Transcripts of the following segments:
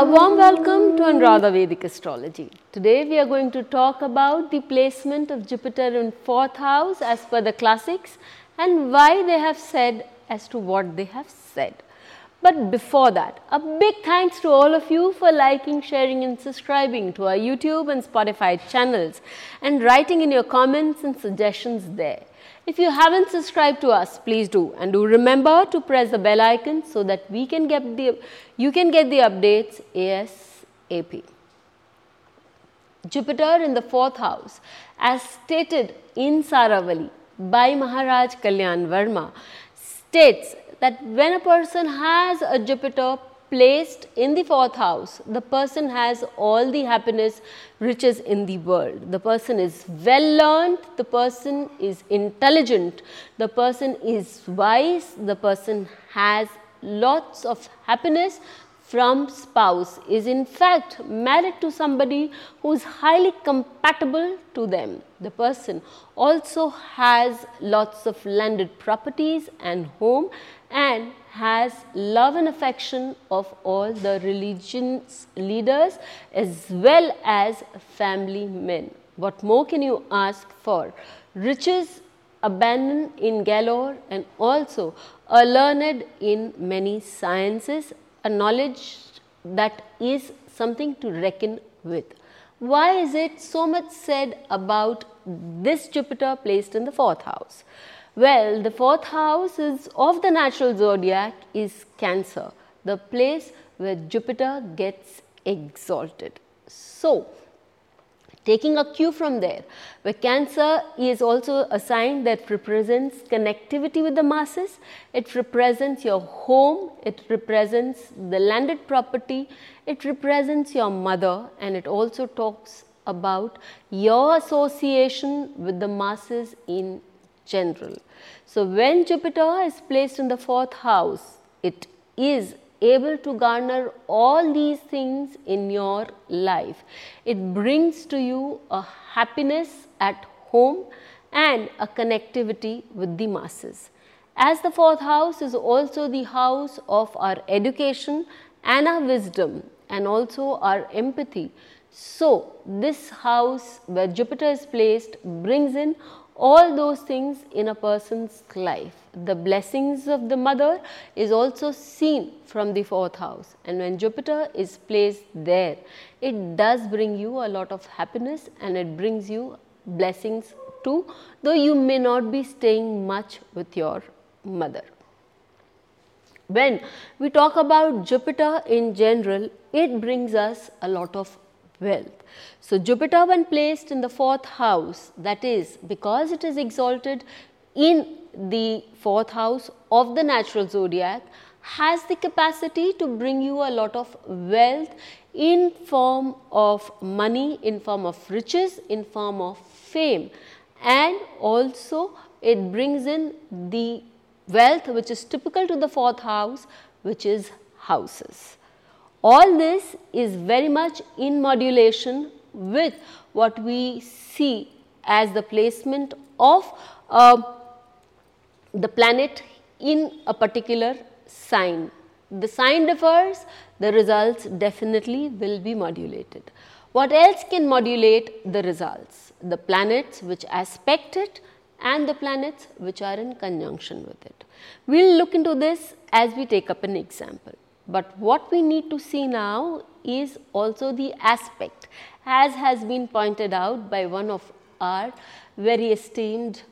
A warm welcome to Anuradha Vedic Astrology. Today we are going to talk about the placement of Jupiter in 4th house as per the classics and why they have said as to what they have said. But before that, a big thanks to all of you for liking, sharing and subscribing to our YouTube and Spotify channels and writing in your comments and suggestions there. If you haven't subscribed to us, please do and do remember to press the bell icon so that we can get the you can get the updates ASAP. Jupiter in the fourth house, as stated in Saravali by Maharaj Kalyan Verma, states that when a person has a Jupiter placed in the fourth house, the person has all the happiness, riches in the world. The person is well learned, the person is intelligent, the person is wise, the person has lots of happiness from spouse is in fact married to somebody who is highly compatible to them. The person also has lots of landed properties and home and has love and affection of all the religions leaders as well as family men. What more can you ask for? Riches abandoned in galore and also a learned in many sciences, a knowledge that is something to reckon with. Why is it so much said about this Jupiter placed in the fourth house? Well, the fourth house is of the natural zodiac is Cancer, the place where Jupiter gets exalted. So, taking a cue from there, where Cancer is also a sign that represents connectivity with the masses, it represents your home, it represents the landed property, it represents your mother. And it also talks about your association with the masses in general. So, when Jupiter is placed in the fourth house, it is able to garner all these things in your life. It brings to you a happiness at home and a connectivity with the masses. As the fourth house is also the house of our education and our wisdom and also our empathy. So, this house where Jupiter is placed brings in all those things in a person's life. The blessings of the mother is also seen from the fourth house and when Jupiter is placed there, it does bring you a lot of happiness and it brings you blessings too, though you may not be staying much with your mother. When we talk about Jupiter in general, it brings us a lot of wealth. So, Jupiter when placed in the fourth house that is because it is exalted in the fourth house of the natural zodiac has the capacity to bring you a lot of wealth in form of money, in form of riches, in form of fame and also it brings in the wealth which is typical to the fourth house which is houses. All this is very much in modulation with what we see as the placement of uh, the planet in a particular sign. The sign differs, the results definitely will be modulated. What else can modulate the results? The planets which aspect it and the planets which are in conjunction with it. We will look into this as we take up an example. But what we need to see now is also the aspect as has been pointed out by one of our very esteemed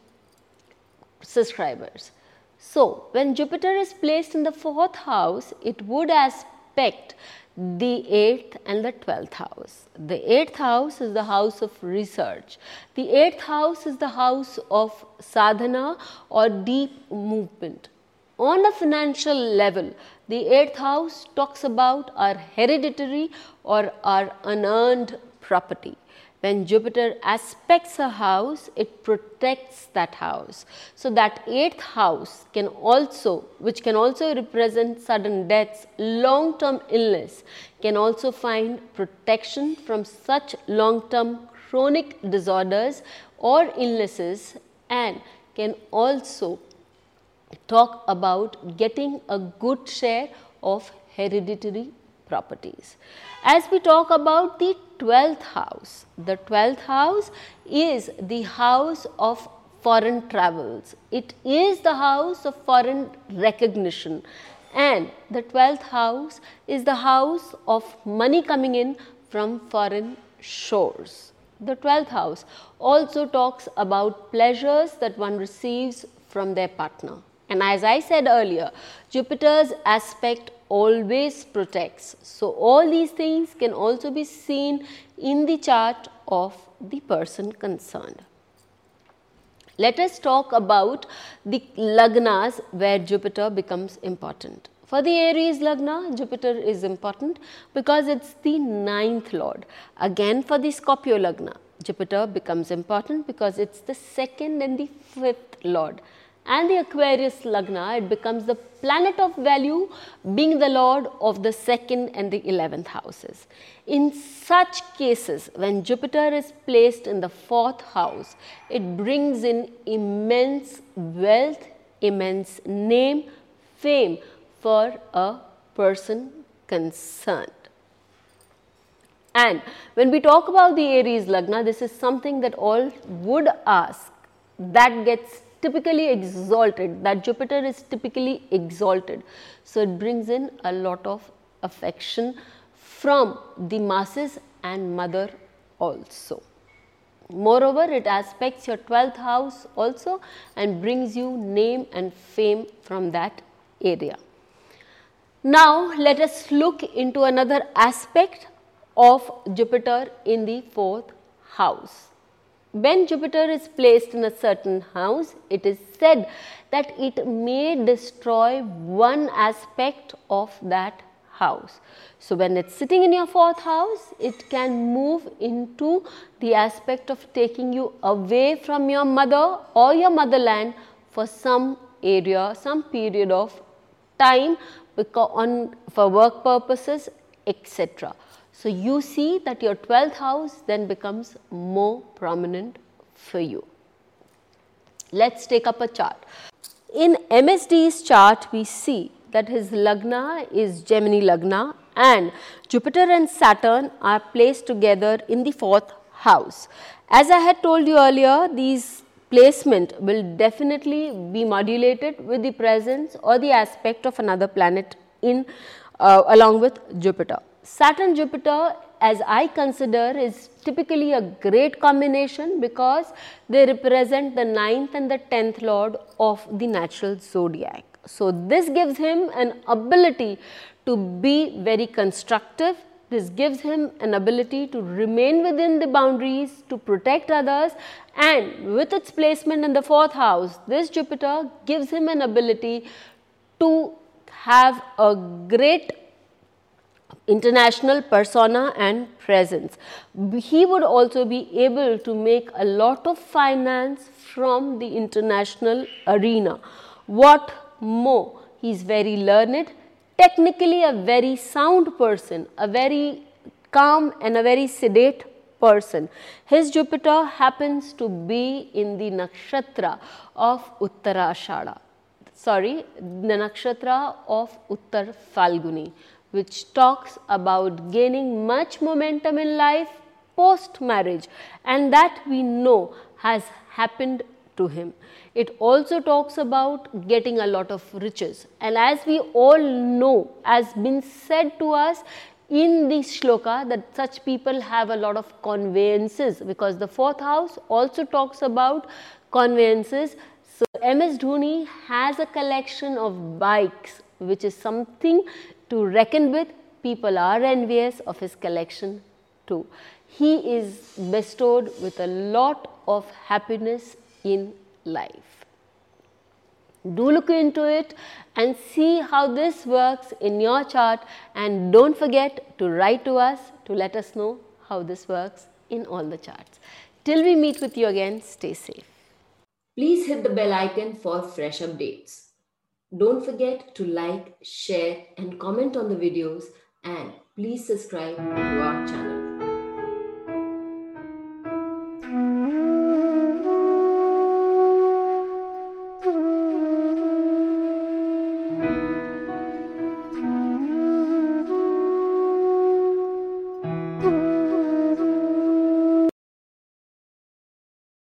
subscribers. So, when Jupiter is placed in the fourth house, it would aspect the 8th and the 12th house. The 8th house is the house of research. The 8th house is the house of sadhana or deep movement. On a financial level, the 8th house talks about our hereditary or our unearned property. When Jupiter aspects a house, it protects that house. So, that 8th house can also, which can also represent sudden deaths, long term illness, can also find protection from such long term chronic disorders or illnesses and can also talk about getting a good share of hereditary properties. As we talk about the 12th house, the 12th house is the house of foreign travels. It is the house of foreign recognition and the 12th house is the house of money coming in from foreign shores. The 12th house also talks about pleasures that one receives from their partner. And as I said earlier, Jupiter's aspect always protects. So, all these things can also be seen in the chart of the person concerned. Let us talk about the lagnas where Jupiter becomes important. For the Aries Lagna, Jupiter is important because it's the ninth lord. Again for the Scorpio Lagna, Jupiter becomes important because it's the second and the fifth lord and the Aquarius Lagna, it becomes the planet of value being the lord of the second and the 11th houses. In such cases, when Jupiter is placed in the fourth house, it brings in immense wealth, immense name, fame for a person concerned. And when we talk about the Aries Lagna, this is something that all would ask that gets typically exalted, that Jupiter is typically exalted. So, it brings in a lot of affection from the masses and mother also. Moreover, it aspects your 12th house also and brings you name and fame from that area. Now, let us look into another aspect of Jupiter in the 4th house. When Jupiter is placed in a certain house, it is said that it may destroy one aspect of that house. So, when it is sitting in your fourth house, it can move into the aspect of taking you away from your mother or your motherland for some area, some period of time because on, for work purposes, etc. So, you see that your 12th house then becomes more prominent for you. Let us take up a chart. In MSD's chart, we see that his Lagna is Gemini Lagna and Jupiter and Saturn are placed together in the 4th house. As I had told you earlier, these placement will definitely be modulated with the presence or the aspect of another planet in uh, along with Jupiter. Saturn Jupiter as I consider is typically a great combination because they represent the ninth and the 10th lord of the natural zodiac. So, this gives him an ability to be very constructive, this gives him an ability to remain within the boundaries, to protect others and with its placement in the 4th house, this Jupiter gives him an ability to have a great international persona and presence. He would also be able to make a lot of finance from the international arena. What more, he is very learned, technically a very sound person, a very calm and a very sedate person. His Jupiter happens to be in the nakshatra of Uttarashada, sorry, the nakshatra of Uttar Falguni which talks about gaining much momentum in life post marriage and that we know has happened to him. It also talks about getting a lot of riches and as we all know has been said to us in the shloka that such people have a lot of conveyances because the fourth house also talks about conveyances. So, MS Dhoni has a collection of bikes which is something to reckon with. People are envious of his collection too. He is bestowed with a lot of happiness in life. Do look into it and see how this works in your chart and don't forget to write to us to let us know how this works in all the charts. Till we meet with you again, stay safe. Please hit the bell icon for fresh updates. Don't forget to like, share and comment on the videos and please subscribe to our channel.